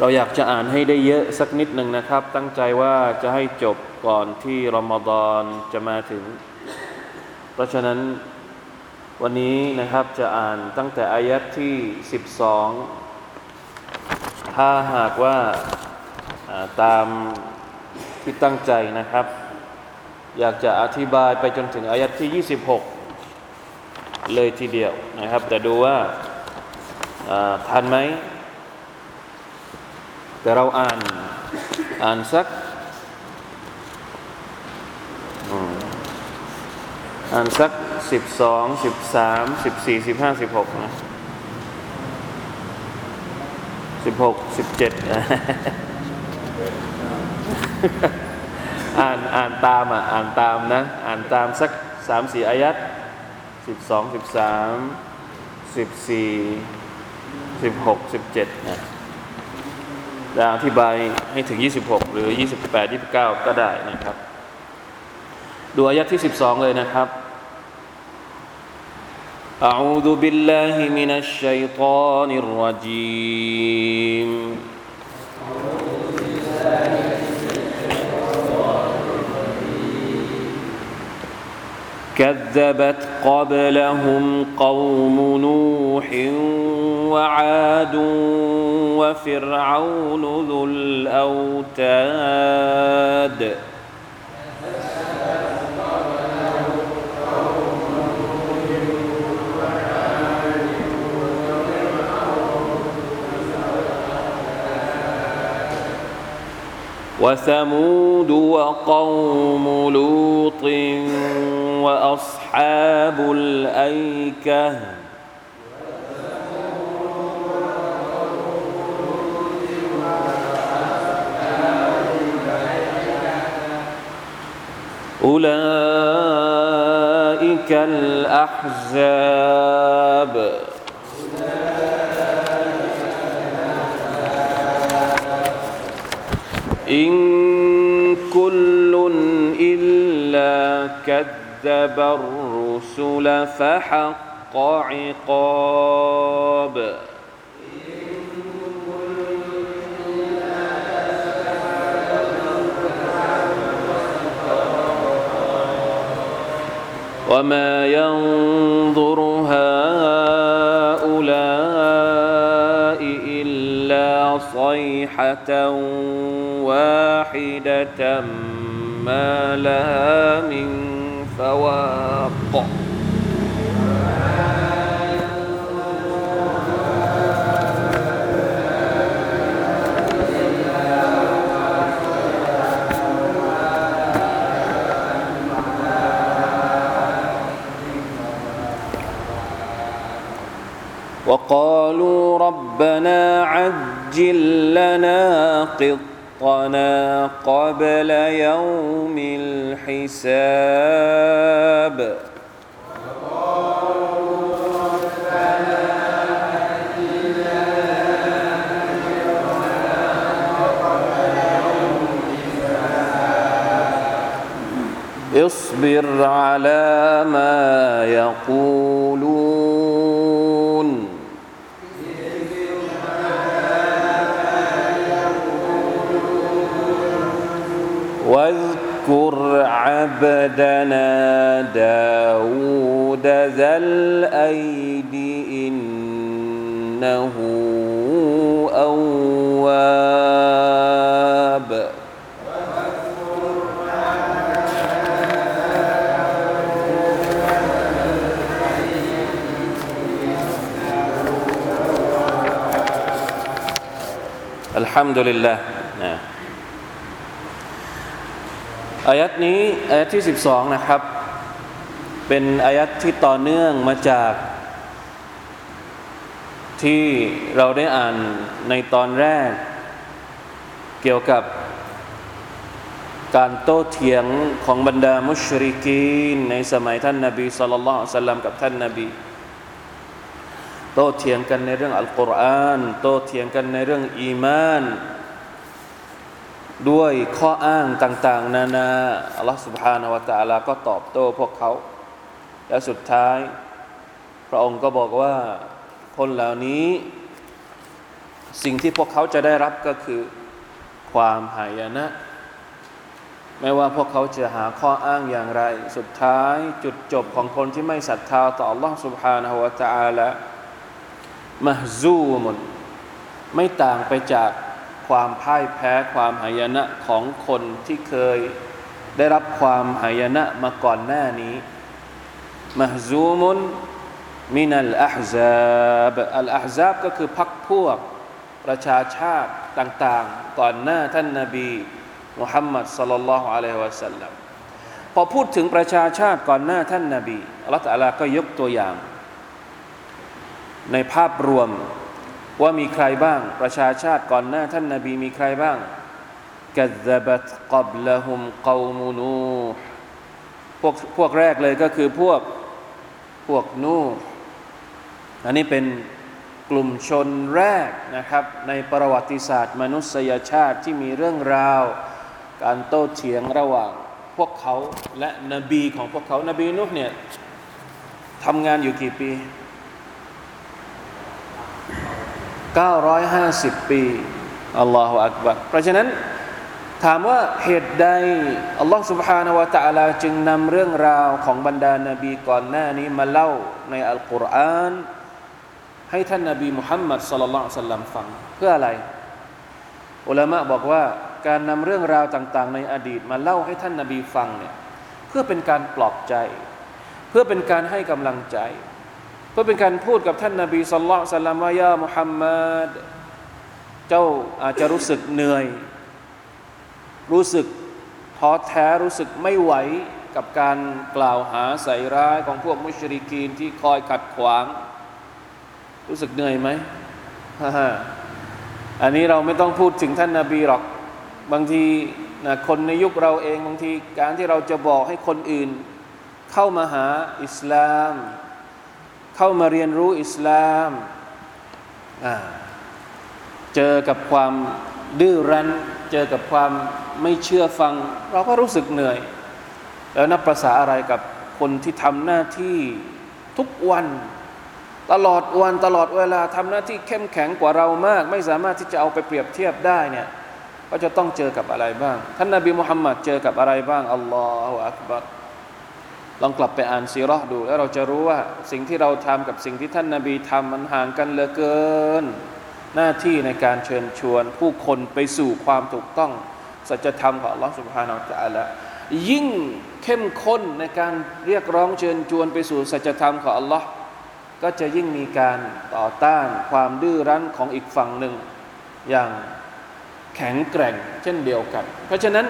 เราอยากจะอ่านให้ได้เยอะสักนิดหนึ่งนะครับ ตั้งใจว่าจะให้จบก่อนที่รอมฎอนจะมาถึง เพราะฉะนั้นวันนี้นะครับจะอ่านตั้งแต่อายัดที่ 12 ถ้าหากว่าตามที่ตั้งใจนะครับ อยากจะอธิบายไปจนถึงอายัดที่ 26 เลยทีเดียวนะครับ แต่ดูว่าทันไหม แต่เราอ่านอ่านสักอ่านสักสิบสองสิบสามสิบสี่สิบห้าสิบหกนะสิบหกสิบเจ็ดอ่านอ่านตามอะอ่านตามนะ อ่านตามสักสามสี่อายัดสิบสองสิบสามสิบสี่สิบหกสิบเจ็ดนะ จะอธิบายให้ถึง 26 หรือ 28 29 ก็ได้นะครับ ดูอายะที่ 12 เลยนะครับ أعوذ بالله من الشيطان الرجيم كذبت قبلهم قوم نوح وعاد وفرعون ذو الأوتاد. وثمود وقوم لوط أصحاب الأيكة. أولئك الأحزاب. إن كل إلا كذب الرسل. الرسل فحق عقاب. وما ينظر هؤلاء إلا صيحة واحدة ما لها من فواق. ربنا عجل لنا قطنا قبل يوم الحساب. اصبر على ما يقولون عبدنا داود ذا الأيد إنه أواب. الحمد لله. อายัดนี้อายัดที่ 12 นะครับ เป็นอายัดที่ต่อเนื่องมาจาก ที่เราได้อ่านในตอนแรก เกี่ยวกับการโต้เถียงของบรรดามุชริกีนในสมัยท่านนาบีสุลต่านสัลลัมกับท่านนาบี โต้เถียงกันในเรื่องอัลกุรอาน โต้เถียงกันในเรื่องอีมาน ด้วยข้ออ้างต่าง ๆ นานาอัลลอฮฺ سبحانه และ تعالى ก็ตอบโต้พวกเขา และสุดท้าย พระองค์ก็บอกว่าคนเหล่านี้ สิ่งที่พวกเขาจะได้รับก็คือ ความหายนะ ไม่ว่าพวกเขาจะหาข้ออ้างอย่างไร สุดท้ายจุดจบของคนที่ไม่ศรัทธาต่อ Allah سبحانه และ تعالى มหซูมุนไม่ต่างไปจาก ความพ่ายแพ้ความหายนะของคนที่เคยได้รับความหายนะมาก่อนหน้านี้มหซูมุนมินัลอาฮซาบอัลอาฮซาบก็คือพักพวกประชาชาติต่างๆ ก่อนหน้าท่านนาบีมุฮัมมัดสลลัลลอฮุอะลัยฮิวะสัลลัมพอพูดถึงประชาชาติก่อนหน้าท่านนาบีอัลลอฮฺตะก็ยกตัวอย่าง ในภาพรวม ว่ามีใครบ้าง ประชาชาติก่อนหน้าท่านนาบีมีใครบ้างกัซบัตกับละหุมกอมูนูพวกพวกแรกเลยก็คือพวกพวกนูอันนี้เป็นกลุ่มชนแรกนะครับ ในประวัติศาสตร์ มนุษยชาติที่มีเรื่องราว การโต้เถียงระหว่างพวกเขาและนบีของพวกเขานบีนุเนี่ยทำงานอยู่กี่ปี 950 ปี อัลลอฮฺอักบัรเพราะฉะนั้น ถามว่าเหตุใด อัลลอฮฺ سبحانه และ تعالى จึงนำเรื่องราวของบรรดานาบีก่อนหน้านี้มาเล่าในอัลกุรอานให้ท่านนาบีมุฮัมมัดสลลัลสัลลัมฟัง เพื่ออะไร อุลามะบอกว่าการนำเรื่องราวต่าง ๆ ในอดีตมาเล่าให้ท่านนาบีฟังเนี่ยเพื่อเป็นการปลอบใจ เพื่อเป็นการให้กำลังใจ เพื่อเป็นการพูดกับท่านนาบีสุลต่านสัลลัมว่ายามุฮัมมัดเจ้าอาจจะรู้สึกเหนื่อย รู้สึกท้อแท้รู้สึกไม่ไหวกับการกล่าวหาใส่ร้ายของพวกมุชริกีนที่คอยขัดขวาง รู้สึกเหนื่อยไหมฮ่าอันนี้เราไม่ต้องพูดถึงท่านนาบีหรอก บางทีนะคนในยุคเราเองบางทีการที่เราจะบอกให้คนอื่น เข้ามาหาอิสลาม เข้ามาเรียนรู้อิสลามเจอกับความดื้อรั้น เจอกับความไม่เชื่อฟัง เราก็รู้สึกเหนื่อย แล้วนับภาษาอะไรกับคนที่ทำหน้าที่ทุกวัน ตลอดวันตลอดเวลาทำหน้าที่เข้มแข็งกว่าเรามาก ไม่สามารถที่จะเอาไปเปรียบเทียบได้เนี่ยก็จะต้องเจอกับอะไรบ้าง ท่านนาบีมุฮัมมัดเจอกับอะไรบ้างอัลลอฮฺอักบัร ลองกลับไปอ่านซีรอดู แล้วเราจะรู้ว่าสิ่งที่เราทำกับสิ่งที่ท่านนาบีทำมันห่างกันเหลือเกิน หน้าที่ในการเชิญชวน ผู้คนไปสู่ความถูกต้องสัจธรรมของอัลลอฮฺสุบฮานาอัลลอฮยิ่งเข้มข้นในการเรียกร้องเชิญชวนไปสู่สัจธรรมของอัลลอฮ์ก็จะยิ่งมีการต่อต้านความดื้อรั้นของอีกฝั่งหนึ่ง อย่างแข็งแกร่งเช่นเดียวกัน เพราะฉะนั้น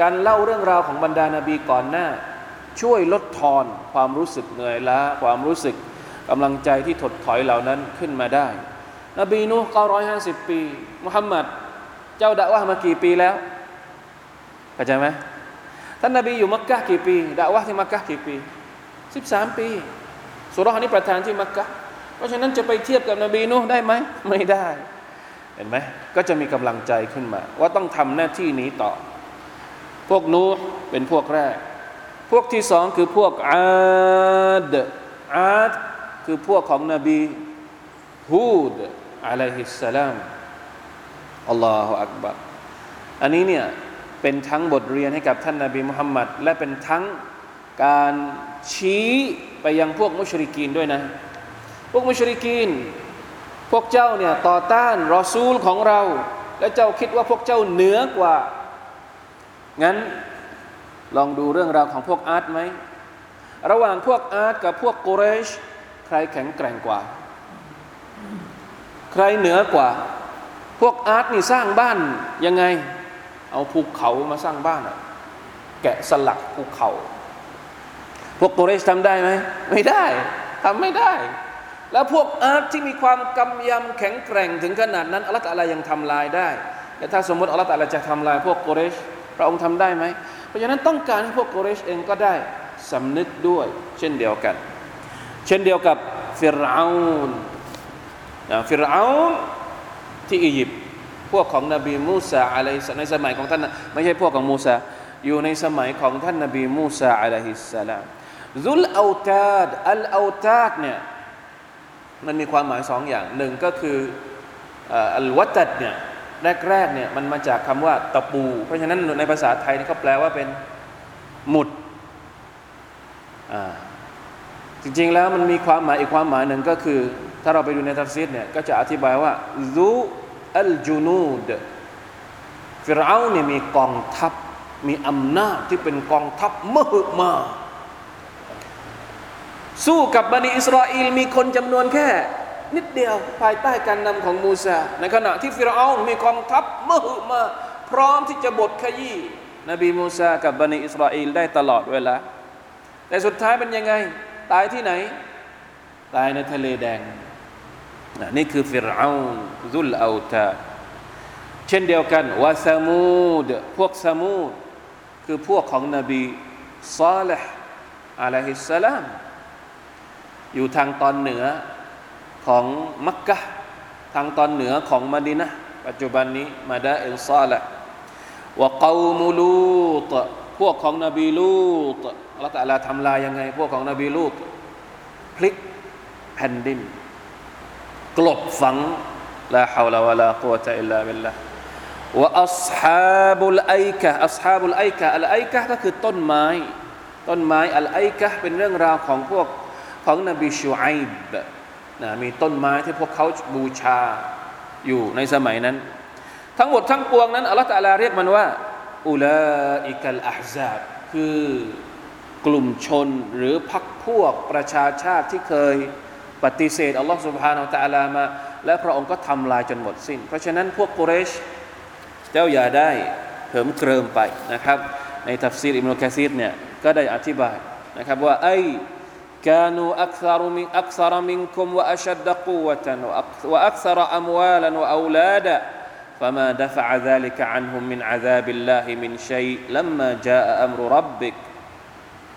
การเล่าเรื่องราวของบรรดานาบีก่อนหน้า ช่วยลดทอนความรู้สึกเหนื่อยล้าความรู้สึกกำลังใจที่ถดถอยเหล่านั้นขึ้นมาได้ นบีนูห์950ปี มุฮัมมัดเจ้าด่าว่ามากี่ปีแล้วเข้าใจไหมท่านนบีอยู่มักกะกี่ปีด่าว่าที่มักกะกี่ปี13ปีสุรษนี้ประทานที่มักกะเพราะฉะนั้นจะไปเทียบกับนบีนูห์ได้ไหมไม่ได้ เห็นไหมก็จะมีกำลังใจขึ้นมา ว่าต้องทำหน้าที่นี้ต่อ พวกนูห์เป็นพวกแรก พวกที่สองคือพวกอาดอาดคือพวกของนบีฮูดอะลัยฮิสสลามอัลลอฮฺอักบัรอันนี้เนี่ยเป็นทั้งบทเรียนให้กับท่านนาบีมุฮัมมัดและเป็นทั้งการชี้ไปยังพวกมุชริกีนด้วยนะ พวกมุชริกีน พวกเจ้าเนี่ยต่อต้านรอซูลของเรา และเจ้าคิดว่าพวกเจ้าเหนือกว่า งั้น ลองดูเรื่องราวของพวกอาร์ตไหม ระหว่างพวกอาร์ตกับพวกกุเรช ใครแข็งแกร่งกว่า ใครเหนือกว่า พวกอาร์ตนี่สร้างบ้านยังไง เอาภูเขามาสร้างบ้านอะแกะสลักภูเขา พวกกุเรชทำได้ไหม ไม่ได้ทำไม่ได้ แล้วพวกอาร์ตที่มีความกำยำแข็งแกร่งถึงขนาดนั้นอัลลอฮฺอะไรยังทำลายได้ แต่ถ้าสมมติอัลลอฮฺจะทำลายพวกกุเรชพระองค์ทำได้ไหม เพราะฉะนั้นต้องการให้พวกกุเรชเองก็ได้สำนึกด้วย เช่นเดียวกัน เช่นเดียวกับฟิรเอานฟิรเอานที่อียิปต์พวกของนบีมูซาอะไรในสมัยของท่านไม่ใช่พวกของมูซาอยู่ในสมัยของท่านนบีมูซาอะลัยฮิสสลามซุลอาตาดอัลอาตาดเนี่ยมันมีความหมายสองอย่างหนึ่งก็คืออัลวัตัดเนี่ย แรกๆเนี่ยมันมาจากคำว่าตะปู เพราะฉะนั้นในภาษาไทยนี่เขาแปลว่าเป็นหมุดจริงๆแล้วมันมีความหมายอีกความหมายหนึ่งก็คือ ถ้าเราไปดูในตัฟซีรเนี่ยก็จะอธิบายว่าذو الجنودฟิรเอาเนี่ยมีกองทัพมีอำนาจที่เป็นกองทัพมหึมา สู้กับบันิอิสราเอลมีคนจำนวนแค่ นิดเดียวภายใต้การนำของมูซาในขณะที่ฟิรเอามีกองทัพมหึมาพร้อมที่จะบดขยี้นบีมูซากับบันิอิสราเอลได้ตลอดเวลาแต่สุดท้ายเป็นยังไง ตายที่ไหน ตายในทะเลแดง นี่คือฟิรเอาซุลอาตาเช่นเดียวกันวาซามูดพวกซามูดคือพวกของนบีซาลห์อะลัยฮิสสลามอยู่ทางตอนเหนือ ของมักกะทางตอนเหนือของมดินะปัจจุบันนี้มาดาอิลซาละวะกาวมูลูตพวกของนบีลูตอัลลอฮฺตะลาทำลายยังไง พวกของนบีลูตพลิกแผ่นดิน กลบฝังลาฮาวลาวะลากุวะตะอิลลาบิลลาว่าอัศฮาบุลไอกะอัศฮาบุลไอกะอัลไอกะก็คือต้นไม้ ต้นไม้อัลไอกะเป็นเรื่องราวของพวกของนบีชูไอบ นะมีต้นไม้ที่พวกเขาบูชาอยู่ในสมัยนั้น ทั้งหมดทั้งปวงนั้นอัลลอฮฺตะลาเรียกมันว่าอุลาอิกัลอาฮซาบคือกลุ่มชนหรือพรรคพวกประชาชาติที่เคยปฏิเสธอัลลอฮฺสุบฮานาอัลตะลามา และพระองค์ก็ทำลายจนหมดสิ้น เพราะฉะนั้นพวกกุเรช เจ้าอย่าได้เหิมเกริมไปนะครับ ในตัฟซีรอิบนุกะซีรเนี่ยก็ได้อธิบายนะครับว่าأي كانوا أكثر من أكثر منكم وأشد قوة وأكثر أموالا وأولادا فما دفع ذلك عنهم من عذاب الله من شيء لما جاء أمر ربك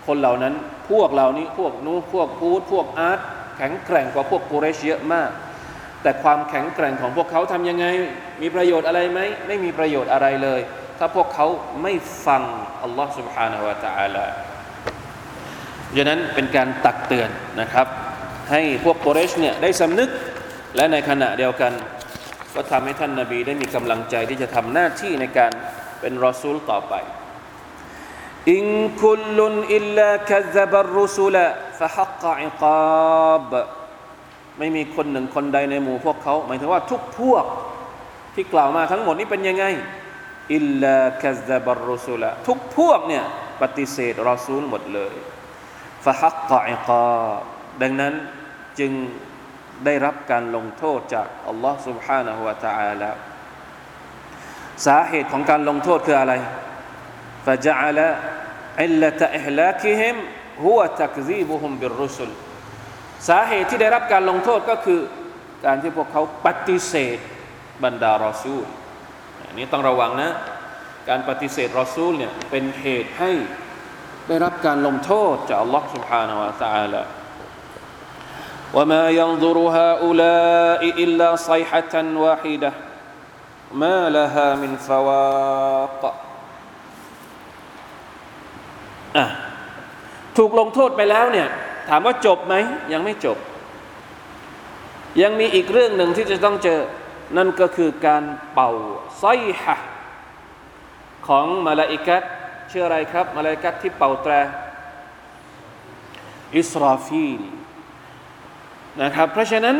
คนเหล่านั้นพวกเหล่านี้พวกนู้พวกพูดพวกอาร์ตแข็งแกร่งกว่าพวกกุเรชเยอะมาก แต่ความแข็งแกร่งของพวกเขาทำยังไง มีประโยชน์อะไรไหมไม่มีประโยชน์อะไรเลย ถ้าพวกเขาไม่ฟังอัลลอฮ์ سبحانه และ تعالى ดังนั้นเป็นการตักเตือนนะครับ ให้พวกโกุเรชเนี่ยได้สำนึกและในขณะเดียวกัน ก็ทำให้ท่านนาบีได้มีกำลังใจที่จะทำหน้าที่ในการเป็นรอซูลต่อไปอินคุลลุนอิลลาคัซบัรรุสุลฟะฮักกะอิกาบไม่มีคนหนึ่งคนใดในหมู่พวกเขา หมายถึงว่าทุกพวกที่กล่าวมาทั้งหมดนี้เป็นยังไงอิลลาคัซบัรรุสุลทุกพวกเนี่ยปฏิเสธรอซูลหมดเลย ฟะฮักกะอิกาบดังนั้นจึงได้รับการลงโทษจากอัลลอฮ์ سبحانه และ تعالى สาเหตุของการลงโทษคืออะไร فجعل علة إهلاكهم هو تكذيبهم بالرسل สาเหตุที่ได้รับการลงโทษก็คือ การที่พวกเขาปฏิเสธบรรดารอซูลอันนี้ต้องระวังนะ การปฏิเสธรอซูลเนี่ยเป็นเหตุให้ ได้รับการลงโทษจากอัลลอฮ์ سبحانه และ تعالى وما ينظر هؤلاء إلا صيحة واحدة ما لها من فواق อ่ะถูกลงโทษไปแล้วเนี่ย ถามว่าจบไหม ยังไม่จบ ยังมีอีกเรื่องหนึ่งที่จะต้องเจอ นั่นก็คือการเป่าไซฮะของมาลาอิกัต ชื่ออะไรครับมาลาอิกัตที่เป่าแตรอิสราฟีลนะครับเพราะฉะนั้น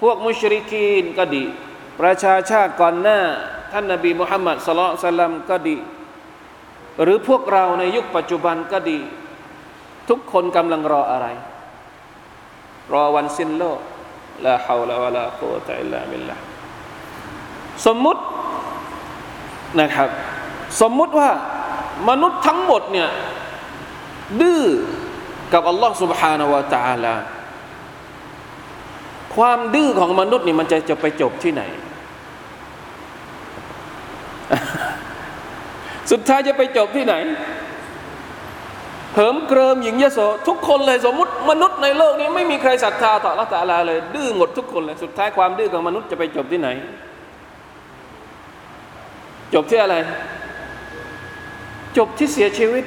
พวกมุชริกีนก็ดี ประชาชาติก่อนหน้า ท่านนบีมุฮัมมัดสลลัลลัมก็ดี หรือพวกเราในยุคปัจจุบันก็ดี ทุกคนกำลังรออะไร รอวันสิ้นโลกลาฮาวลาวะลากุวะตอิลลาบิลลาสมมุตินะครับ สมมุติว่า มนุษย์ทั้งหมดเนี่ยดื้อกับอัลลอฮ์ سبحانه และ تعالى ความดื้อของมนุษย์นี่มันจะจะไปจบที่ไหน สุดท้ายจะไปจบที่ไหนเหิมเกริมหญิงยโสทุกคนเลยสมมุติ มนุษย์ในโลกนี้ไม่มีใครศรัทธาต่อละตาลาเลย ดื้อหมดทุกคนเลยสุดท้ายความดื้อของมนุษย์จะไปจบที่ไหน จบที่อะไร จบที่เสียชีวิต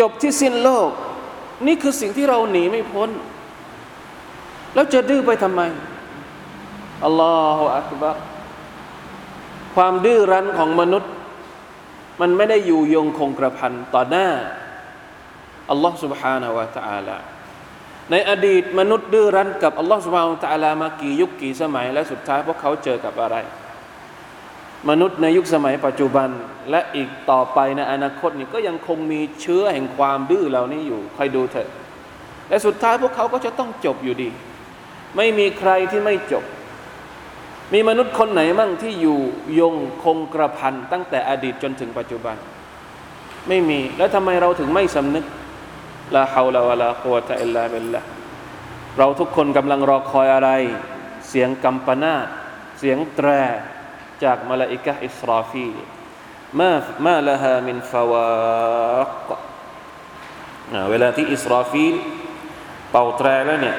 จบที่สิ้นโลก นี่คือสิ่งที่เราหนีไม่พ้น แล้วจะดื้อไปทำไมอัลลอฮฺอักบะความดื้อรั้นของมนุษย์ มันไม่ได้อยู่ยงคงกระพันต่อหน้าอัลลอฮ์ سبحانه และ تعالى ในอดีตมนุษย์ดื้อรั้นกับอัลลอฮ์ سبحانه และ تعالى มากี่ยุคกี่สมัย และสุดท้ายพวกเขาเจอกับอะไร มนุษย์ในยุคสมัยปัจจุบัน และอีกต่อไปในอนาคตนี่ก็ยังคงมีเชื้อแห่งความดื้อเหล่านี้อยู่คอยดูเถอะและสุดท้ายพวกเขาก็จะต้องจบอยู่ดี ไม่มีใครที่ไม่จบ มีมนุษย์คนไหนมั่งที่อยู่ยงคงกระพันตั้งแต่อดีตจนถึงปัจจุบัน ไม่มีแล้วทำไมเราถึงไม่สำนึกลาฮาวลาวะลากุวตะอิลลาเบลละเราทุกคนกำลังรอคอยอะไร เสียงกัมปนาตเสียงแตร จากมาลาอิกะอิสราฟีมามาละฮามินฟาวากเวลาที่อิสราฟีลเป่าแตรแล้วเนี่ย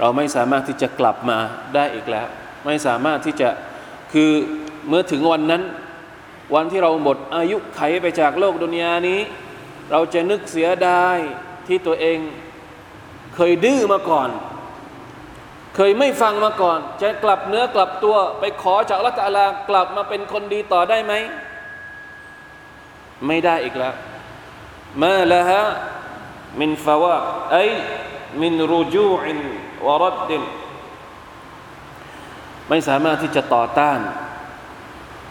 เราไม่สามารถที่จะกลับมาได้อีกแล้ว ไม่สามารถที่จะคือเมื่อถึงวันนั้น วันที่เราหมดอายุไขไปจากโลกดุนยานี้ เราจะนึกเสียดายที่ตัวเองเคยดื้อมาก่อน เคยไม่ฟังมาก่อน จะกลับเนื้อกลับตัวไปขอจากละตาลากลับมาเป็นคนดีต่อได้ไหม ไม่ได้อีกแล้วมาละฮะมินฟาวะไอมินรูจูอินวรัดดินไม่สามารถที่จะต่อต้าน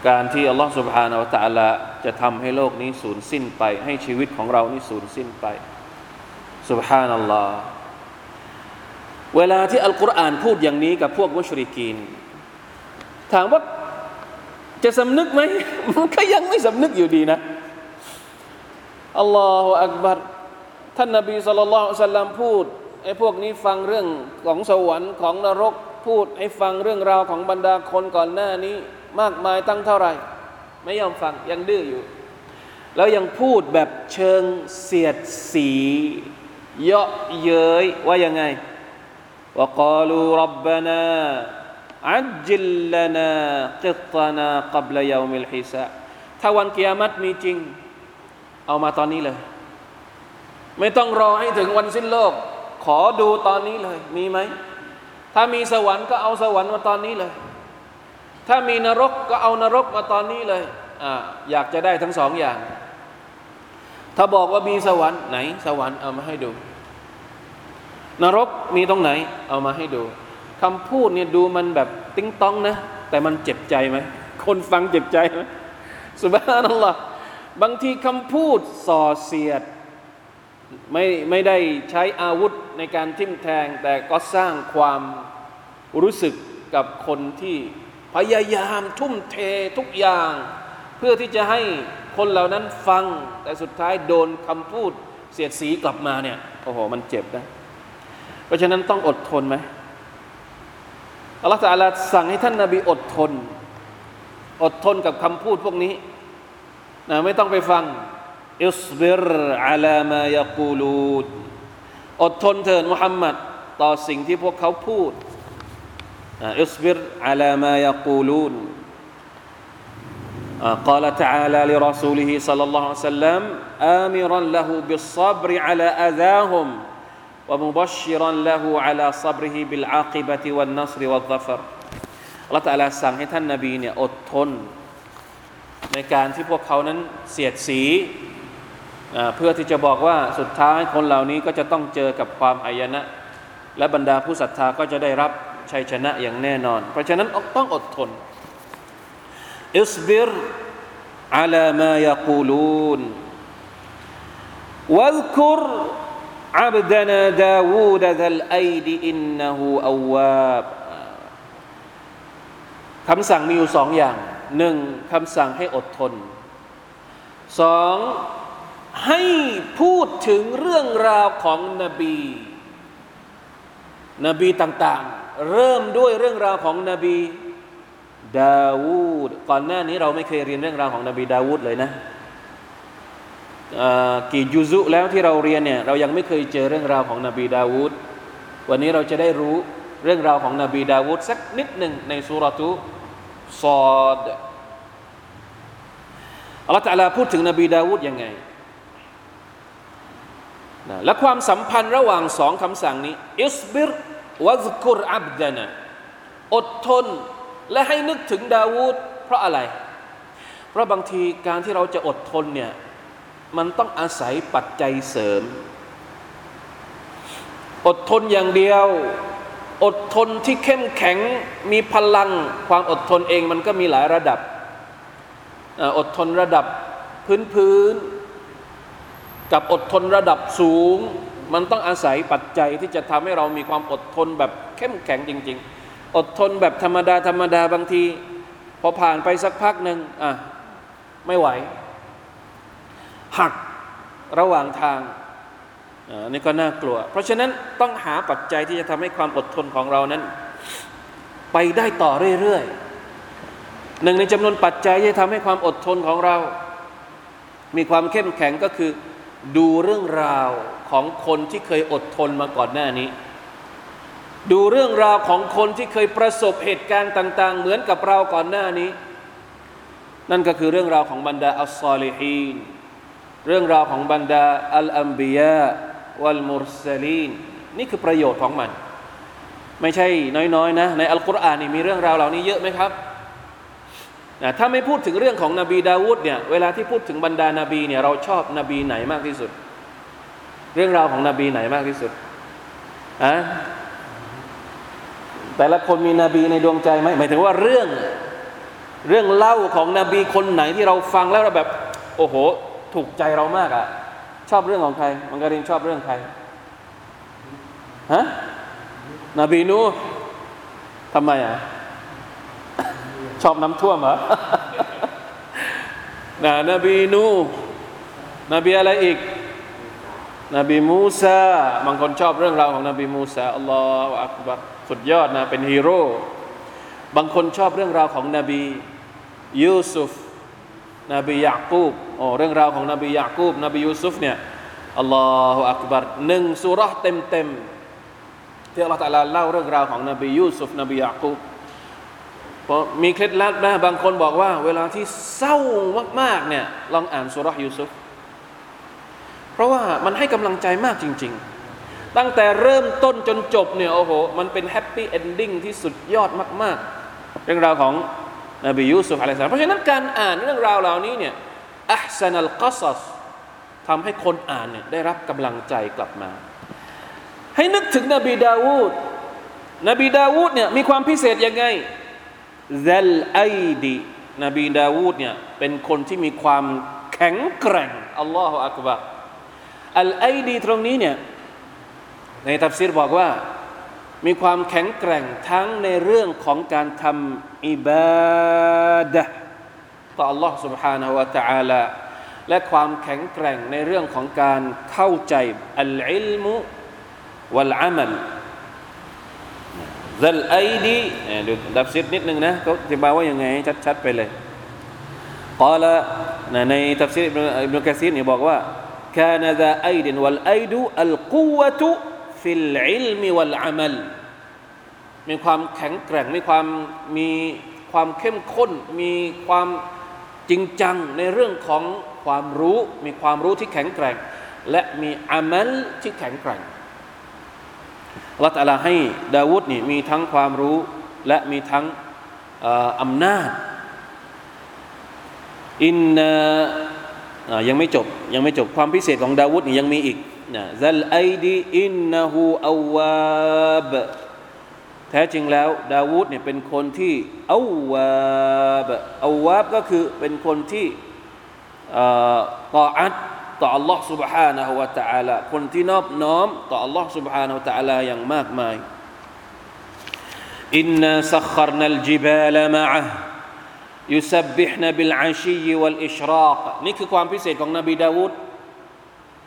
การที่อัลลอฮฺ سبحانه และ تعالى จะทำให้โลกนี้สูญสิ้นไป ให้ชีวิตของเรานี้สูญสิ้นไป سبحان อัลลอฮ์ เวลาที่อัลกุรอานพูดอย่างนี้กับพวกมุชริกีน ถามว่าจะสำนึกไหมมันก็ยังไม่สำนึกอยู่ดีนะอัลลอฮฺอักบัรท่านนบีสุลต่านสัลลัมพูดไอ้พวกนี้ฟังเรื่องของสวรรค์ของนรกพูดให้ฟังเรื่องราวของบรรดาคนก่อนหน้านี้ มากมายตั้งเท่าไหร่ ไม่ยอมฟังยังดื้ออยู่ แล้วยังพูดแบบเชิงเสียดสี เยาะเย้ยว่ายังไง ว่ากาลูรับบานาอัจจิลลนากิตนากับลยามิลฮิซาถ้าวันกิยามัตมีจริง เอามาตอนนี้เลย ไม่ต้องรอให้ถึงวันสิ้นโลก ขอดูตอนนี้เลย มีไหม ถ้ามีสวรรค์ก็เอาสวรรค์มาตอนนี้เลย ถ้ามีนรกก็เอานรกมาตอนนี้เลยออยากจะได้ทั้งสองอย่าง ถ้าบอกว่ามีสวรรค์ไหน สวรรค์เอามาให้ดู นรกมีตรงไหน เอามาให้ดูคำพูดเนี่ยดูมันแบบติ้งต้องนะ แต่มันเจ็บใจไหมคนฟังเจ็บใจไหมสุบฮานัลลอฮ์บางทีคำพูดส่อเสียด ไม่ไม่ได้ใช้อาวุธในการทิ่มแทง แต่ก็สร้างความรู้สึกกับคนที่พยายามทุ่มเททุกอย่าง เพื่อที่จะให้คนเหล่านั้นฟัง แต่สุดท้ายโดนคำพูดเสียดสีกลับมาเนี่ย โอ้โห มันเจ็บนะ เพราะฉะนั้นต้องอดทนไหมอัลลอฮฺสัลาสั่งให้ท่านนาบีอดทน อดทนกับคำพูดพวกนี้นะไม่ต้องไปฟังอิสบิรอาลามายกูลูดอดทนเถิดมุฮัมมัดต่อสิ่งที่พวกเขาพูด اصبر على ما يقولون قال تعالى لرسوله صلى الله عليه وسلم آمرا له بالصبر على أذاهم ومبشرا له على صبره بالعاقبة والنصر والظفر อัลลอฮฺตะลาสั่งให้ท่านนาบีเนี่ยอดทน ในการที่พวกเขานั้นเสียดสีเพื่อที่จะบอกว่าสุดท้ายคนเหล่านี้ก็จะต้องเจอกับความอายนะและบรรดาผู้ศรัทธาก็จะได้รับ ชัยชนะอย่างแน่นอน เพราะฉะนั้นต้องอดทนอิสบิร على ما يقولون واذكر عبدنا داود ذا الأيد إنه أواب ค ำสั่งมีอยู่สองอย่างหนึ่งคำสั่งให้อดทนสองให้พูดถึงเรื่องราวของนบี นบีต่างๆ เริ่มด้วยเรื่องราวของนบีดาวูดก่อนหน้านี้เราไม่เคยเรียนเรื่องราวของนบีดาวูดเลยนะ กี่ยุซุแล้วที่เราเรียนเนี่ยเรายังไม่เคยเจอเรื่องราวของนบีดาวูดวันนี้เราจะได้รู้เรื่องราวของนบีดาวูดสักนิดหนึ่งในสุรทูซอดอัลลอฮฺตะลาพูดถึงนบีดาวูดยังไงนะและความสัมพันธ์ระหว่างสองคำสั่งนี้อิสบิรวะซกุรอับดานะอดทนและให้นึกถึงดาวูดเพราะอะไร เพราะบางทีการที่เราจะอดทนเนี่ย มันต้องอาศัยปัจจัยเสริม อดทนอย่างเดียว อดทนที่เข้มแข็งมีพลังความอดทนเองมันก็มีหลายระดับ อดทนระดับพื้นพื้นกับอดทนระดับสูง มันต้องอาศัยปัจจัยที่จะทำให้เรามีความอดทนแบบเข้มแข็งจริง ๆ อดทนแบบธรรมดาธรรมดาบางที พอผ่านไปสักพักหนึ่งอะไม่ไหว หักระหว่างทางอันนี้ก็น่ากลัว เพราะฉะนั้นต้องหาปัจจัยที่จะทำให้ความอดทนของเรานั้น ไปได้ต่อเรื่อยๆหนึ่งในจำนวนปัจจัยที่ทำให้ความอดทนของเรา มีความเข้มแข็งก็คือดูเรื่องราวของคนที่เคยอดทนมาก่อนหน้านี้ ดูเรื่องราวของคนที่เคยประสบเหตุการณ์ต่าง ๆ เหมือนกับเราก่อนหน้านี้ นั่นก็คือเรื่องราวของบรรดาอัลซอลิฮีน เรื่องราวของบรรดาอัลอัมบียาวัลมุรสลีนนี่คือประโยชน์ของมัน ไม่ใช่น้อยๆนะในอัลกุรอานนี่มีเรื่องราวเหล่านี้เยอะไหมครับนะถ้าไม่พูดถึงเรื่องของนบีดาวูดเนี่ยเวลาที่พูดถึงบรรดานาบีเนี่ยเราชอบนบีไหนมากที่สุด เรื่องราวของนบีไหนมากที่สุดอะแต่ละคนมีนบีในดวงใจไหมหมายถึงว่าเรื่องเรื่องเล่าของนบีคนไหนที่เราฟังแล้วเราแบบ โอ้โห ถูกใจเรามากอะ่ะ ชอบเรื่องของใคร มังกรินชอบเรื่องใครฮะนบีนูทำไมอะ ชอบน้ำท่วมเหรอนะนบีนูนบีอะไรอีก นบีมูซาบางคนชอบเรื่องราวของนบีมูซาอัลลอฮฺอักบัรสุดยอดนะเป็นฮีโร่บางคนชอบเรื่องราวของนบียูซุฟ นบียาคูบโอ้เรื่องราวของนบียาคูบนบียูซุฟเนี่ยالله أكبرหนึ่งซูเราะฮ์เต็มเต็มที่อัลลอฮฺตะลาเล่าเรื่องราวของนบียูซุฟนบียาคูบพอมีเคล็ดลับนะบางคนบอกว่า เวลาที่เศร้ามากๆเนี่ยลองอ่านซูเราะฮ์ยูซุฟเพราะว่ามันให้กำลังใจมากจริง ๆ ตั้งแต่เริ่มต้นจนจบเนี่ยโอ้โห มันเป็น happy ending ที่สุดยอดมาก ๆ เรื่องราวของ นบียูซุฟعليه السلامเพราะฉะนั้นการอ่านเรื่องราวเหล่านี้เนี่ยأحسن القصصทำให้คนอ่านเนี่ยได้รับกำลังใจกลับมา ให้นึกถึงนบีดาวูดนบีดาวูดเนี่ยมีความพิเศษยังไงذا الأيدนบีดาวูดเนี่ยเป็นคนที่มีความแข็งแกร่งالله أكبر الأيدตรงนี้เนี่ยในตัฟซีรบอกว่า มีความแข็งแกร่งทั้งในเรื่องของการทำ อิบาดะต่อ Allah سبحانه และ تعالى และความแข็งแกร่งในเรื่องของการเข้าใจอัลอิลมุวัลอามัลซัลไอดีดูดับซิดนิดนึงนะเขาจะบอกว่ายังไงชัดๆไปเลยกล่าวในทัฟซีรอิบนุกะซีรเนี่ยบอกว่า كان ذا أيد والأيد القوة في العلم والعمل มีความแข็งแกร่ง มีความมีความเข้มข้น มีความจริงจังในเรื่องของความรู้ มีความรู้ที่แข็งแกร่ง และมีอามัลที่แข็งแกร่งอัลลอฮฺตะลาให้ดาวุฒนี่มีทั้งความรู้และมีทั้งอำนาจอินนายังไม่จบยังไม่จบความพิเศษของดาวุฒนี่ยังมีอีกนะซัลไอดีอินนะฮูอาวาบ แท้จริงแล้ว ดาวูดเนี่ยเป็นคนที่อาวาบอาวาบก็คือเป็นคนที่ต่ออัดต่อ Allah سبحانه และ تعالى คนที่นอบน้อมต่อ Allah سبحانه และ تعالى อย่างมากมายอินนาสัครนัลจิบาลมะอะยุสบิห์นบิลอาชีวัลอิชราคนี่คือความพิเศษของนบีดาวูด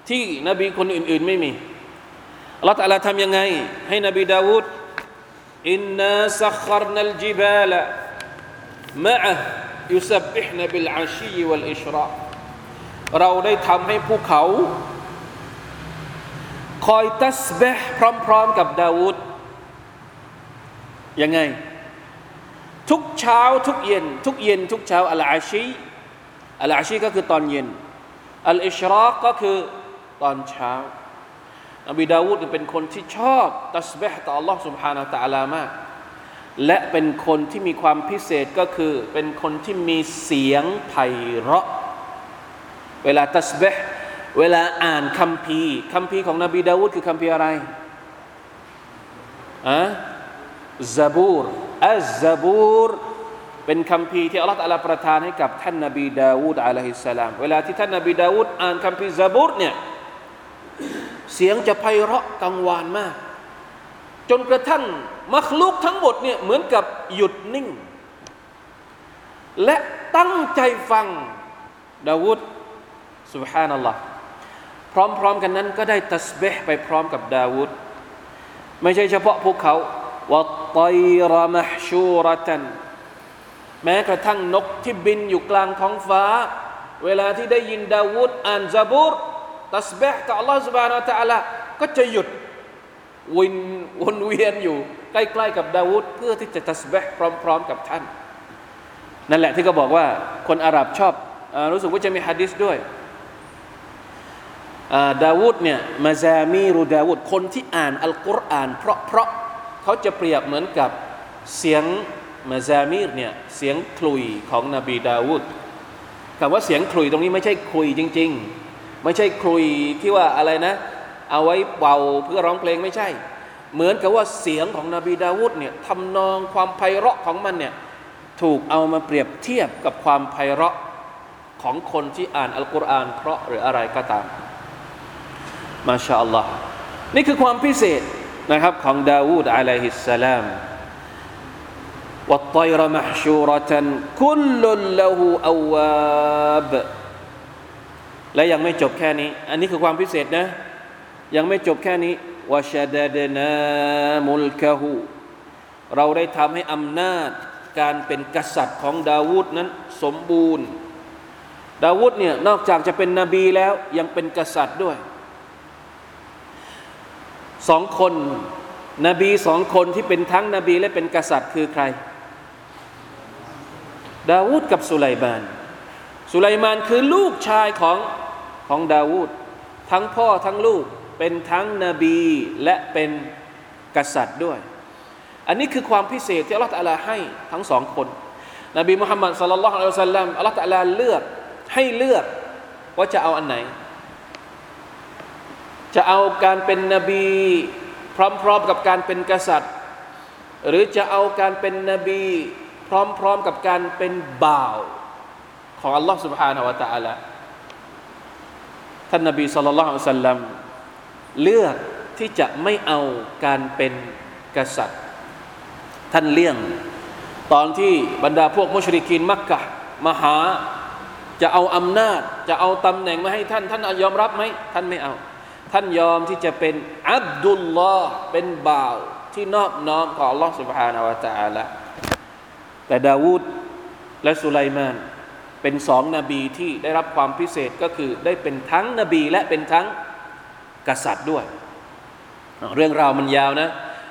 ที่นบีคนอื่นๆไม่มีอัลลอฮฺตะลาทำยังไง ให้นบีดาวูด إنا سخرنا الجبال معه يسبحن بالعشي والإشراقเราได้ทำให้ภูเขา คอยตัสบห์พร้อมๆกับดาวูดยังไง ทุกเช้าทุกเย็น ทุกเย็น ทุกเช้าอัลอาชีอัลอาชีก็คือตอนเย็นอัลอิชรากก็คือตอนเช้า นบีดาวูดเป็นคนที่ชอบตัสบห์ต่อ Allah سبحانه และ تعالى มากและเป็นคนที่มีความพิเศษก็คือ เป็นคนที่มีเสียงไพเราะเวลาตัสบห์เวลาอ่านคัมภีร์คัมภีร์ของนบีดาวูดคือคัมภีร์อะไรอะซาบูรอัลซาบูรเป็นคำพีที่อัลลอฮฺประทานให้กับท่านนบีดาวูดอะลัยฮิสสลามเวลาที่ท่านนบีดาวูดอ่านคำพีซาบูรเนี่ย เสียงจะไพเราะกังวานมาก จนกระทั่งมัคลุกทั้งหมดเนี่ยเหมือนกับหยุดนิ่ง และตั้งใจฟังดาวูดสุบฮานัลลอฮ์พร้อมๆกันนั้นก็ได้ตัสเบห์ไปพร้อมกับดาวูดไม่ใช่เฉพาะพวกเขาวัตไตรมหชูรตันแม้กระทั่งนกที่บินอยู่กลางท้องฟ้า เวลาที่ได้ยินดาวูดอ่านซาบูร ตัสบห์กับอัลลอฮฺ سبحانه และ تعالى ก็จะหยุดวินวนเวียนอยู่ ใกล้ๆกับดาวูดเพื่อที่จะตัสบห์พร้อมๆกับท่าน นั่นแหละที่เขาบอกว่าคนอาหรับชอบอรู้สึกว่าจะมีฮะดิษด้วยดาวูดเนี่ยมาซามีรูดาวูดคนที่อ่านอัลกุรอานเพราะเพราะเขาจะเปรียบเหมือนกับเสียงมาซามีรเนี่ยเสียงคลุยของนบีดาวูดคำว่าเสียงคลุยตรงนี้ไม่ใช่คลุยจริง ๆ ไม่ใช่ครุยที่ว่าอะไรนะ เอาไว้เป่าเพื่อร้องเพลงไม่ใช่ เหมือนกับว่าเสียงของนบีดาวุฒเนี่ยทำนองความไพเราะของมันเนี่ยถูกเอามาเปรียบเทียบกับความไพเราะของคนที่อ่านอัลกุรอานเพราะหรืออะไรก็ตาม มาชาอัลลอฮ์นี่คือความพิเศษนะครับของดาวูดอะลัยฮิสสลามวัตไตรมะชูรตันคุลลุลละหูอวาบ และยังไม่จบแค่นี้ อันนี้คือความพิเศษนะ ยังไม่จบแค่นี้วชดเดนามุลกะฮูเราได้ทำให้อำนาจการเป็นกษัตริย์ของดาวูดนั้นสมบูรณ์ ดาวูดเนี่ยนอกจากจะเป็นนบีแล้วยังเป็นกษัตริย์ด้วยสองคนนบีสองคนที่เป็นทั้งนบีและเป็นกษัตริย์คือใคร ดาวูดกับสุไลมาน สุไลมานคือลูกชายของของดาวูดทั้งพ่อทั้งลูกเป็นทั้งนบีและเป็นกษัตริย์ด้วย อันนี้คือความพิเศษที่อัลลอฮฺตะลาให้ทั้งสองคน นบีมุฮัมมัดสัลลัลลอฮุอะลัยฮิวสัลลัมอัลลอฮฺลาเลือกให้เลือกว่าจะเอาอันไหน จะเอาการเป็นนบี พร้อมๆกับการเป็นกษัตริย์ หรือจะเอาการเป็นนบี พร้อมๆกับการเป็นบ่าว ของอัลลอฮ์ سبحانه และ تعالى ท่านนบีสุลต่านละอัลสัลลัมเลือกที่จะไม่เอาการเป็นกษัตริย์ ท่านเลี่ยง ตอนที่บรรดาพวกมุชริกีนมักกะมาหาจะเอาอำนาจ จะเอาตำแหน่งมาให้ท่าน ท่านยอมรับไหมท่านไม่เอาท่านยอมที่จะเป็นอับดุลลอฮ์เป็นบ่าวที่นอบน้อมของ Allah سبحانه และ تعالى แต่ดาวูดและสุไลมาน เป็นสองนบีที่ได้รับความพิเศษก็คือได้เป็นทั้งนบีและเป็นทั้งกษัตริย์ด้วย เรื่องราวมันยาวนะ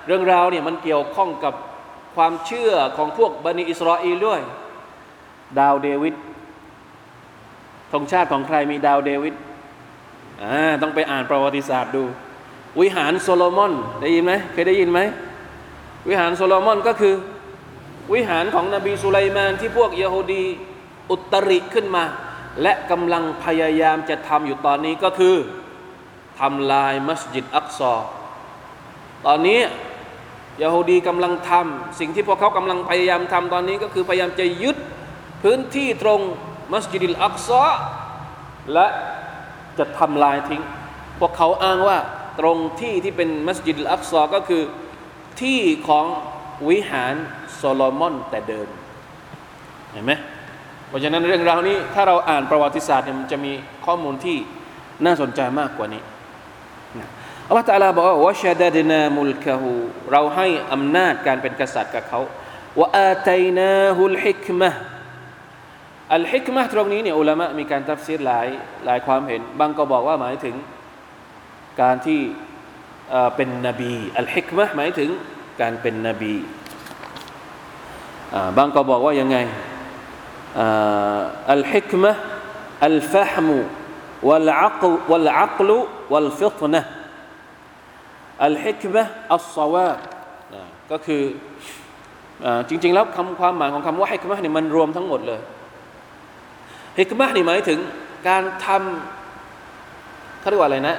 เรื่องราวเนี่ยมันเกี่ยวข้องกับความเชื่อของพวกบันิอิสราเอลด้วย ดาวเดวิดธงชาติของใครมีดาวเดวิดต้องไปอ่านประวัติศาสตร์ดู วิหารโซโลมอนได้ยินไหมเคยได้ยินไหม วิหารโซโลมอนก็คือ วิหารของนบีสุไลมานที่พวกเยโฮดี อุตริขึ้นมา และกำลังพยายามจะทำอยู่ตอนนี้ก็คือทำลายมัสยิดอักซอตอนนี้ยาฮูดีกำลังทำสิ่งที่พวกเขากำลังพยายามทำตอนนี้ก็คือพยายามจะยึดพื้นที่ตรงมัสยิดอักซอและจะทำลายทิ้ง พวกเขาอ้างว่าตรงที่ที่เป็นมัสยิดอักซอก็คือที่ของวิหารโซโลมอนแต่เดิมเห็นไหม เพราะฉะนั้นเรื่องราวนี้ถ้าเราอ่านประวัติศาสตร์เนี่ยมันจะมีข้อมูลที่น่าสนใจมากกว่านี้อัลลอฮฺตะลาบอกว่าวะชาดดนามุลกะฮูเราให้อำนาจการเป็นกษัตริย์กับเขาวะอาตัยนาฮุลฮิกมะอัลฮิกมะตรงนี้เนี่ยอุลามะมีการตัฟซีรหลายหลายความเห็น บางก็บอกว่าหมายถึงการที่เป็นนบีอัลฮิกมะหมายถึงการเป็นนบีบางก็บอกว่ายังไง อัลฮิกมะอัลฟะฮมุวัลอักวัลอักลุวัลฟิตนะอัลฮิกมะอัลซาวาก็คือจริง ๆ แล้วคำความหมายของคำว่าฮิกมะนี่มันรวมทั้งหมดเลยฮิกมะนี่หมายถึงการทำเขาเรียกว่าอะไรนะ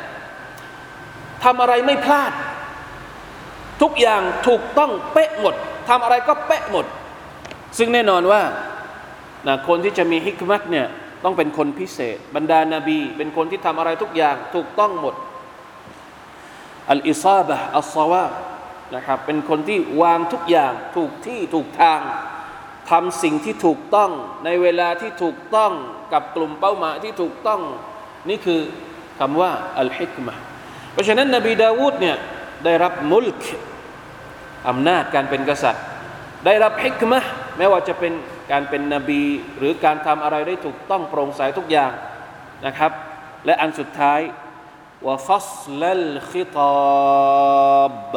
ทำอะไรไม่พลาด ทุกอย่างถูกต้องเป๊ะหมดทำอะไรก็เป๊ะหมด ซึ่งแน่นอนว่า นะคนที่จะมีฮิกมัตเนี่ยต้องเป็นคนพิเศษ บรรดานาบี เป็นคนที่ทำอะไรทุกอย่างถูกต้องหมดอัลอิซาบะอัลซาวานะครับเป็นคนที่วางทุกอย่างถูกที่ถูกทางทำสิ่งที่ถูกต้องในเวลาที่ถูกต้องกับกลุ่มเป้าหมายที่ถูกต้อง นี่คือคำว่าอัลฮิกมะเพราะฉะนั้นนบีดาวูดเนี่ยได้รับมุลกอำนาจการเป็นกษัตริย์ ได้รับฮิกมะแม้ว่าจะเป็นการเป็นนบี หรือการทำอะไรได้ถูกต้องโปร่งใสทุกอย่างนะครับ และอันสุดท้ายว่าฟัสลัลคิตาบ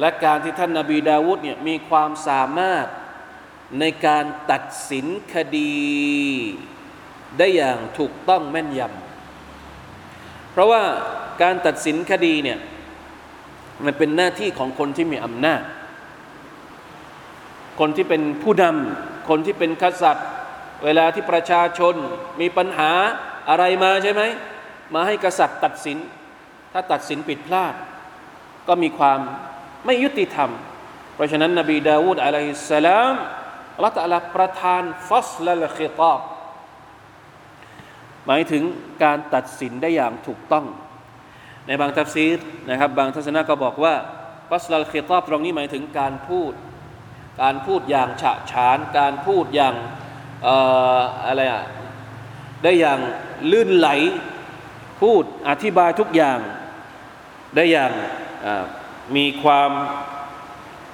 และการที่ท่านนาบีดาวุฒเนี่ยมีความสามารถในการตัดสินคดี ได้อย่างถูกต้องแม่นยำเพราะว่าการตัดสินคดีเนี่ยมันเป็นหน้าที่ของคนที่มีอำนาจ คนที่เป็นผู้นำคนที่เป็นกษัตริย์ เวลาที่ประชาชนมีปัญหาอะไรมาใช่ไหม มาให้กษัตริย์ตัดสิน ถ้าตัดสินผิดพลาด ก็มีความไม่ยุติธรรม เพราะฉะนั้นนบีดาวูดอะลัยฮิสสลามอัลลอฮฺตะลาประทานฟัสละลคิตาบหมายถึงการตัดสินได้อย่างถูกต้อง ในบางทัฟซีรนะครับ บางทัศนะก็บอกว่าฟัสลัลคิตาบตรงนี้หมายถึงการพูด การพูดอย่างฉะฉาน การพูดอย่างอะไรอะได้อย่างลื่นไหล พูดอธิบายทุกอย่างได้อย่างมีความ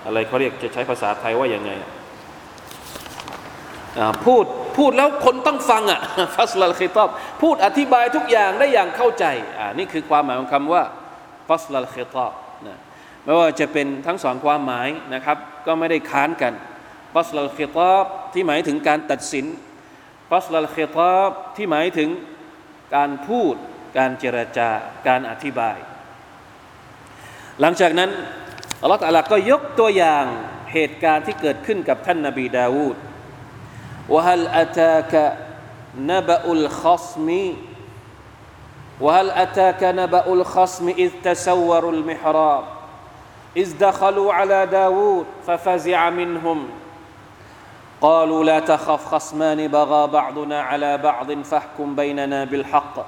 อะไรเขาเรียกจะใช้ภาษาไทยว่าอย่างไงพูดพูดแล้วคนต้องฟังอะฟัสลัลคิตอบพูดอธิบายทุกอย่างได้อย่างเข้าใจอ่านี่คือความหมายของคำว่าฟัสลัลคิตอบนะไม่ว่าจะเป็นทั้งสองความหมายนะครับ ก็ไม่ได้ค้านกันฟัสลัลเคตอบที่หมายถึงการตัดสินฟัสลัลเคตอบที่หมายถึงการพูด การเจรจาการอธิบาย หลังจากนั้นอัลลอฮฺตาลาก็ยกตัวอย่างเหตุการณ์ที่เกิดขึ้นกับท่านนาบีดาวูดว่าฮัลอาตากะนบะอุลขัสมีว่าฮัลอาตากะนบะอุลขัสมีอิตะซวรุลมิฮราบ إذ دخلوا على داود ففزع منهم. قالوا لا تخف خصمان بغى بعضنا على بعض فاحكم بيننا بالحق.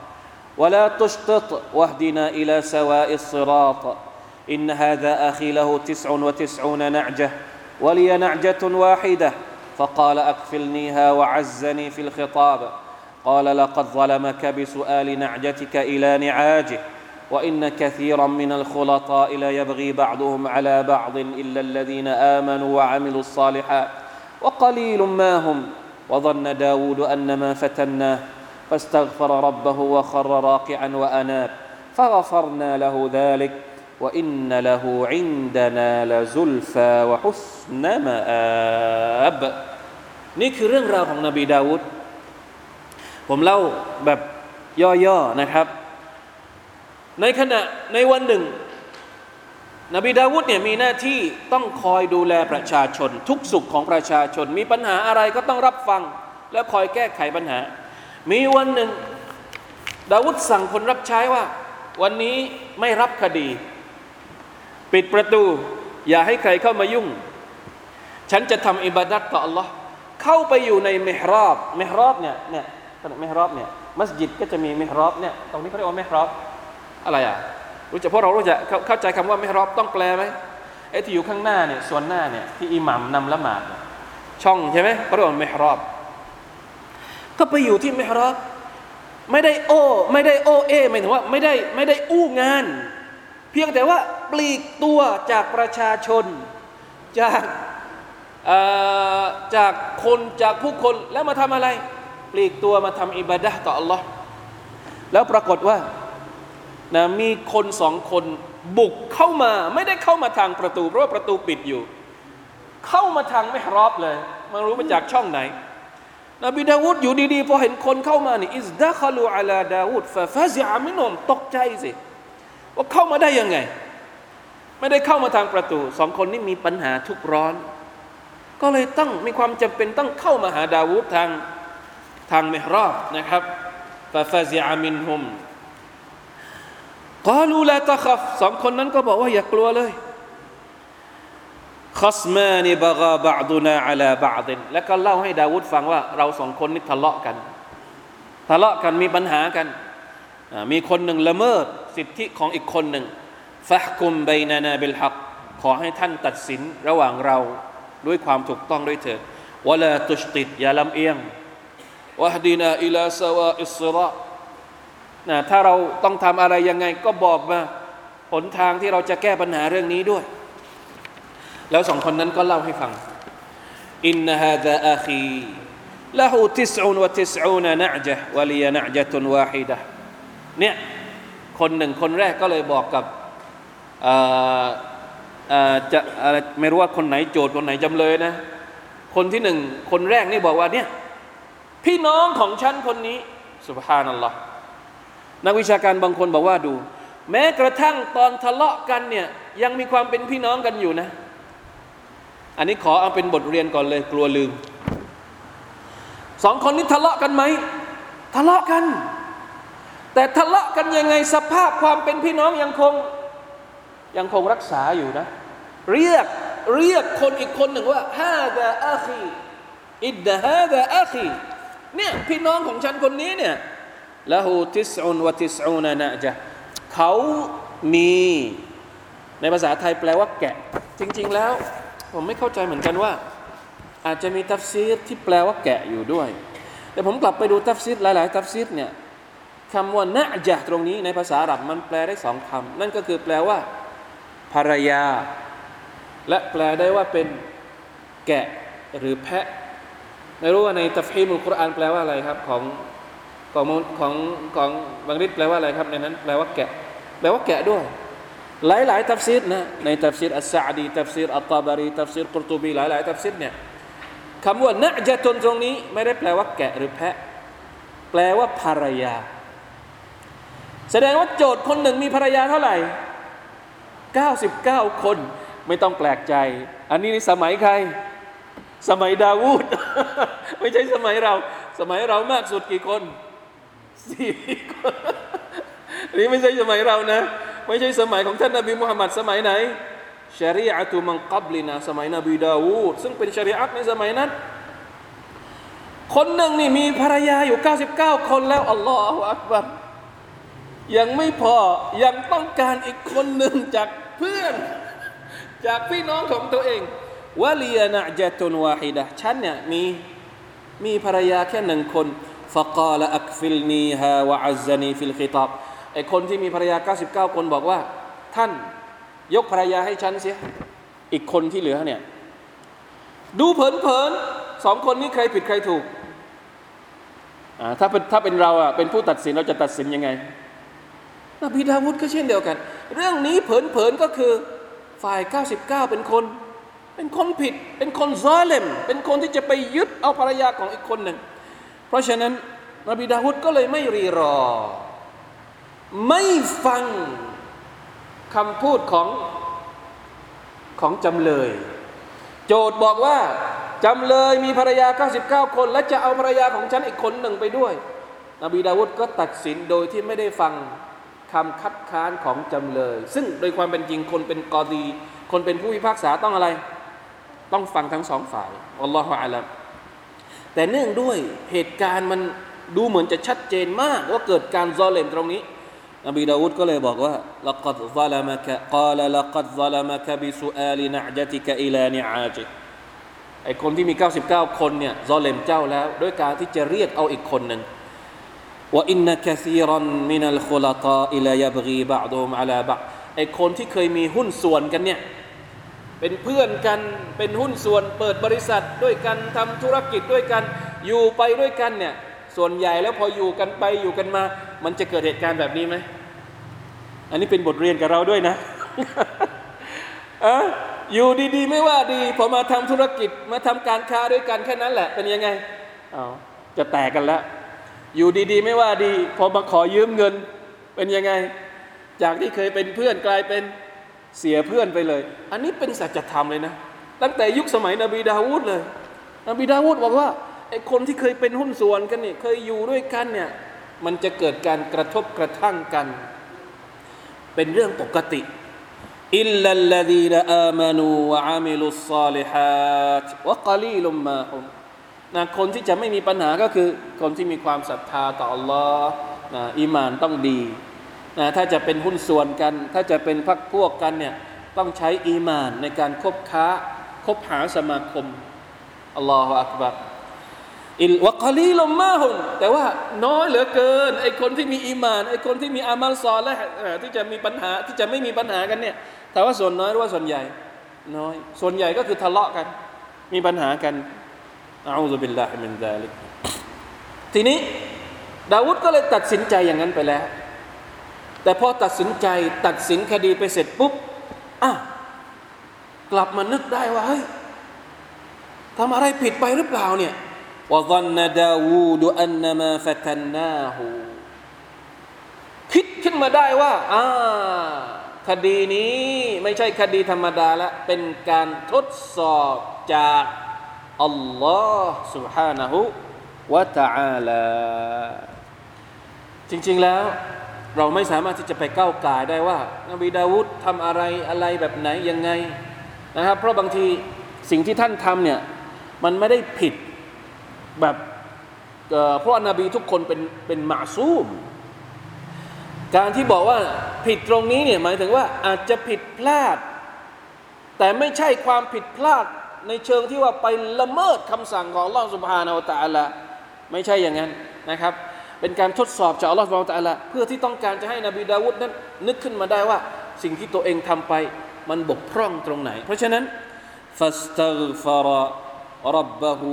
ولا تشطط واهدنا إلى سواء الصراط. إن هذا أخي له تسع وتسعون نعجة ولي نعجة واحدة. فقال أكفلنيها وعزني في الخطاب. قال لقد ظلمك بسؤال نعجتك إلى نعاجه. وإن كثيرا من الخلطاء لا يبغي بعضهم على بعض إلا الذين آمنوا وعملوا الصالحات وقليل ما هم وظن داود أن ما فتناه فاستغفر ربه وخر راكعا وأناب فغفرنا له ذلك وإن له عندنا لزلفى وحسن مآب นี่คือเรื่องราวของนบีดาวุฒผมเล่าแบบย่อๆนะครับ ในขณะในวันหนึ่ง นบีดาวุฒเนี่ยมีหน้าที่ต้องคอยดูแลประชาชน ทุกสุขของประชาชน มีปัญหาอะไรก็ต้องรับฟัง และคอยแก้ไขปัญหา มีวันหนึ่ง ดาวุฒสั่งคนรับใช้ว่า วันนี้ไม่รับคดี ปิดประตู อย่าให้ใครเข้ามายุ่ง ฉันจะทำอิบาดัตต่อ Allah เข้าไปอยู่ในมิฮรอบมิฮรอบเนี่ยเนี่ยมิฮรอบเนี่ยมัสยิดก็จะมีมิฮรอบเนี่ยตรงนี้เขาเรียกว่ามิฮรอบ อะไรอะรู้จักพวกเรารู้จักเข้าใจคำว่าไมิฮรอบต้องแปลไหมไอ้ที่อยู่ข้างหน้าเนี่ยส่วนหน้าเนี่ยที่อิหมัมนำละหมาดช่องใช่ไหมเขาเรียกว่าไมิฮรอบ ก็ไปอยู่ที่ไมิฮรอบไม่ได้โอ้ไม่ได้โอเอหมายถึงว่าไม่ได้ไม่ได้อู้งาน เพียงแต่ว่าปลีกตัวจากประชาชน จากเอ่อจากคนจากผู้คนแล้วมาทำอะไร ปลีกตัวมาทำอิบาดะห์ต่อ Allah แล้วปรากฏว่า นะมีคนสองคนบุกเข้ามาไม่ได้เข้ามาทางประตูเพราะว่าประตูปิดอยู่ เข้ามาทางไม่รอบเลยไมารู้มาจากช่องไหนนบีดาวูดอยู่ดีๆพอเห็นคนเข้ามานี่อิสดะคลูอัลาดาวูดฟาฟาซิอามินมตกใจสิว่าเข้ามาได้ยังไง ไม่ได้เข้ามาทางประตูสองคนนี้มีปัญหาทุกร้อน ก็เลยต้องมีความจำเป็นต้องเข้ามาหาดาวูดทางทางเมฮรอบนะครับฟาฟาซิอามินฮุม กาลูลาตะคัฟสองคนนั้นก็บอกว่าอย่ากลัวเลยคัสมานิบากาบะดุนาอัลาบะดินแล้วก็เล่าให้ดาวูดฟังว่าเราสองคนนี่ทะเลาะกัน ทะเลาะกันมีปัญหากัน มีคนหนึ่งละเมิดสิทธิของอีกคนหนึ่งฟะกุมไบนานาบิลฮักขอให้ท่านตัดสินระหว่างเราด้วยความถูกต้องด้วยเถิดวะลาตุชติดอย่าลำเอียงวะฮดีนาอิลาสวาอิสระ นะถ้าเราต้องทำอะไรยังไงก็บอกมาหนทางที่เราจะแก้ปัญหาเรื่องนี้ด้วย แล้วสองคนนั้นก็เล่าให้ฟังอินนฮาดะอาคีละหูทิสอุนวะทิสอูนนะจ์วะลียนะจตุนวาฮิดะเนี่ยคนหนึ่งคนแรกก็เลยบอกกับจะอะไรไม่รู้ว่าคนไหนโจทย์คนไหนจำเลยนะ คนที่หนึ่งคนแรกนี่บอกว่าเนี่ยพี่น้องของฉันคนนี้สุบฮานัลลอฮ์ นักวิชาการบางคนบอกว่าดู แม้กระทั่งตอนทะเลาะกันเนี่ยยังมีความเป็นพี่น้องกันอยู่นะ อันนี้ขอเอาเป็นบทเรียนก่อนเลยกลัวลืมสองคนนี้ทะเลาะกันไหมทะเลาะกัน แต่ทะเลาะกันยังไงสภาพความเป็นพี่น้องยังคงยังคงรักษาอยู่นะ เรียกเรียกคนอีกคนหนึ่งว่าฮาดาอาคีإن هذا أخيเนี่ยพี่น้องของฉันคนนี้เนี่ย له تسع وتسعون نعجةเขามีในภาษาไทยแปลว่าแกะ จริง ๆ แล้ว ผมไม่เข้าใจเหมือนกันว่า อาจจะมีตัฟซีรที่แปลว่าแกะอยู่ด้วย แต่ผมกลับไปดูตัฟซีรหลาย ๆ ตัฟซีรเนี่ยคำว่าنعجة ตรงนี้ในภาษาอาหรับมันแปลได้สองคำนั่นก็คือแปลว่า ภรรยา และแปลได้ว่าเป็นแกะหรือแพะ ไม่รู้ว่าในตัฟฮีมุลกุรอานแปลว่าอะไรครับของ ของของของบังริดแปลว่าอะไรครับในนั้นแปลว่าแกะ แปลว่าแกะด้วย หลายหลายตัฟซีรนะในตัฟซีรอัสซาดีตัฟซีรอัตตาบารีตัฟซีรกุรตูบีหลายหลายตัฟซีรเนี่ยคำว่าنعجة ตรงนี้ ไม่ได้แปลว่าแกะหรือแพะ แปลว่าภรรยา แสดงว่าโจทย์คนหนึ่งมีภรรยาเท่าไหร่ 99 คนไม่ต้องแปลกใจ อันนี้ในสมัยใคร สมัยดาวูด ไม่ใช่สมัยเรา สมัยเรามากสุดกี่คน สี่คนนี่ไม่ใช่สมัยเรานะ ไม่ใช่สมัยของท่านนบีมุฮัมมัดสมัยไหนชริอะตุมังกับลินาสมัยนบีดาวูดซึ่งเป็นชริอะตในสมัยนั้น คนหนึ่งนี่มีภรรยาอยู่ 99 คนแล้วอัลลอฮฺอักบัรยังไม่พอยังต้องการอีกคนหนึ่งจากเพื่อน จากพี่น้องของตัวเองوَلِيَ نَعْجَةٌ وَاحِدَةٌฉันเนี่ยมีมีภรรยาแค่หนึ่งคน فَقَالَ أَكْفِلْنِيهَا وَعَزَّنِي فِي الْخِطَابِไอคนที่มีภรรยา 99 คนบอกว่า ท่านยกภรรยาให้ฉันเสียอีกคนที่เหลือเนี่ย ดูเผินๆสองคนนี้ใครผิดใครถูกถ้าเป็นถ้าเป็นเราอะเป็นผู้ตัดสินเราจะตัดสินยังไงนบีดาวุฒก็เช่นเดียวกัน เรื่องนี้เผินๆก็คือฝ่าย 99 เป็นคน เป็นคนผิด เป็นคนซาเลมเป็นคนที่จะไปยึดเอาภรรยาของอีกคนหนึ่ง เพราะฉะนั้น นบีดาวุฒก็เลยไม่รีรอ ไม่ฟังคำพูดของของจำเลย โจทย์บอกว่าจำเลยมีภรรยา 99 คน และจะเอาภรรยาของฉันอีกคนหนึ่งไปด้วย นบีดาวุฒก็ตัดสินโดยที่ไม่ได้ฟังคคำคัดค้านของจำเลย ซึ่งโดยความเป็นจริงคนเป็นกอดี คนเป็นผู้พิพากษาต้องอะไร ต้องฟังทั้งสองฝ่ายอัลลอฮฺอาลัม แต่เนื่องด้วยเหตุการณ์มันดูเหมือนจะชัดเจนมากว่าเกิดการซอเลมตรงนี้ นบีดาวุฒก็เลยบอกว่าละกัดซาลามะกะกาลละกัดซาลามะกะบิสุอาลินะจัติกะอิลานิอาจิไอคนที่มี 99 คนเนี่ยซอเลมเจ้าแล้วด้วยการที่จะเรียกเอาอีกคนหนึ่งว่าอินนักซีรันมินัลคุลตาอิลายบรีบะดูมอาลาบะไอคนที่เคยมีหุ้นส่วนกันเนี่ย เป็นเพื่อนกันเป็นหุ้นส่วนเปิดบริษัทด้วยกันทำธุรกิจด้วยกันอยู่ไปด้วยกันเนี่ยส่วนใหญ่แล้วพออยู่กันไปอยู่กันมา มันจะเกิดเหตุการณ์แบบนี้ไหมอันนี้เป็นบทเรียนกับเราด้วยนะอะอยู่ดีๆ ไม่ว่าดีพอมาทำธุรกิจมาทำการค้าด้วยกันแค่นั้นแหละ เป็นยังไงเอาจะแตกกันแล้ว อยู่ดีๆ ไม่ว่าดี พอมาขอยืมเงิน เป็นยังไง จากที่เคยเป็นเพื่อนกลายเป็น เสียเพื่อนไปเลย อันนี้เป็นสัจธรรมเลยนะ ตั้งแต่ยุคสมัยนบีดาวูดเลย นบีดาวูดบอกว่าไอ้คนที่เคยเป็นหุ้นส่วนกันเนี่ยเคยอยู่ด้วยกันเนี่ยมันจะเกิดการกระทบกระทั่งกัน เป็นเรื่องปกติอิลลัลลดีนอามานูวะอามิลุสซาลิฮัตวะกะลีลุมมาฮุมนะคนที่จะไม่มีปัญหาก็คือ คนที่มีความศรัทธาต่ออัลลอฮ์นะอิมานต้องดี นะถ้าจะเป็นหุ้นส่วนกัน ถ้าจะเป็นพักพวกกันเนี่ยต้องใช้อีมานในการคบค้าคบหาสมาคมอัลลอฮฺอักบัรอิลวะกะลีลมมาฮุมแต่ว่าน้อยเหลือเกินไอคนที่มีอีมานไอคนที่มีอามัลซอและที่จะมีปัญหาที่จะไม่มีปัญหากันเนี่ยแต่ว่าส่วนน้อยหรือว่าส่วนใหญ่น้อย ส่วนใหญ่ก็คือทะเลาะกัน มีปัญหากันอาอูซุบิลลาฮิมินซาลิกทีนี้ ดาวุฒก็เลยตัดสินใจอย่างนั้นไปแล้ว แต่พอตัดสินใจตัดสินคดีไปเสร็จปุ๊บอ่ะกลับมานึกได้ว่าเฮ้ยทำอะไรผิดไปหรือเปล่าเนี่ย وظن داوود أنما فتناه คิดขึ้นมาได้ว่าอ่าคดีนี้ไม่ใช่คดีธรรมดาละเป็นการทดสอบจากอัลลอฮ์ سبحانه และ تعالى จริงๆแล้ว เราไม่สามารถที่จะไปก้าวไก่ได้ว่า นบีดาวุฒทำอะไรอะไรแบบไหนยังไงนะครับ เพราะบางทีสิ่งที่ท่านทำเนี่ยมันไม่ได้ผิดแบบเพราะนาบีทุกคนเป็นเป็นมาซูม การที่บอกว่าผิดตรงนี้เนี่ยหมายถึงว่าอาจจะผิดพลาด แต่ไม่ใช่ความผิดพลาดในเชิงที่ว่าไปละเมิดคำสั่งของอัลลอสุบฮานาอัตะละไม่ใช่อย่างนั้นนะครับ เป็นการทดสอบจากอัลลอฮฺสุบฮานาอัลตะละเพื่อที่ต้องการจะให้นบีดาวุฒนั้น นึกขึ้นมาได้ว่า สิ่งที่ตัวเองทำไปมันบกพร่องตรงไหน เพราะฉะนั้นฟัสตัฆฟาร ربه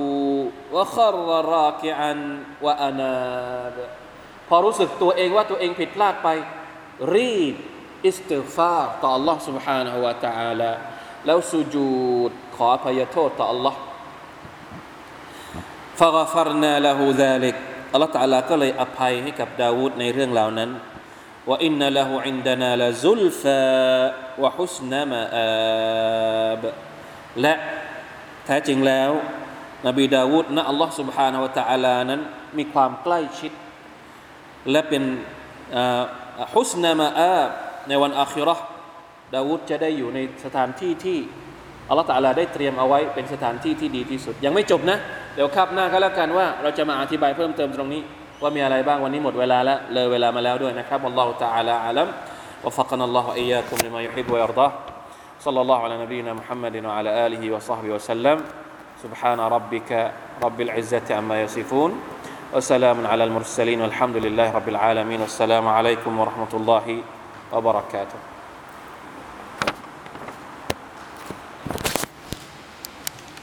وخر راكعا وأناب พอรู้สึกตัวเองว่าตัวเองผิดพลาดไป รีบอิสติฟาร์ต่อ Allah سبحانه และ تعالى แล้วสุจูดขออภัยโทษต่อ Allah فغفرنا له ذلك อัลลอฮฺ تعالى ก็เลยอภัยให้กับดาวูดในเรื่องเหล่านั้นว่าอินนละหูอินดานาละซุลฟาวะฮุสนมาอาบและแท้จริงแล้ว นบีดาวูดนะอัลลอฮ์ سبحانه และ تعالى นั้นมีความใกล้ชิด และเป็นฮุสนามาอาบในวันอาคิรอดาวูดจะได้อยู่ในสถานที่ที่ อัลลอฮฺตะลาได้เตรียมเอาไว้เป็นสถานที่ที่ดีที่สุด ยังไม่จบนะ เดี๋ยวครับหน้าก็แล้วกันว่า เราจะมาอธิบายเพิ่มเติมตรงนี้ ว่ามีอะไรบ้างวันนี้หมดเวลาแล้วเลยเวลามาแล้วด้วยนะครับอัลลอฮฺตะลาอัลัม وفقنا الله وإياكم لما يحب ويرضاه صلى الله على نبينا محمد وعلى آله وصحبه وسلم سبحان ربك رب العزة عما يصفون وسلام على المرسلين والحمد لله رب العالمين والسلام عليكم ورحمة الله وبركاته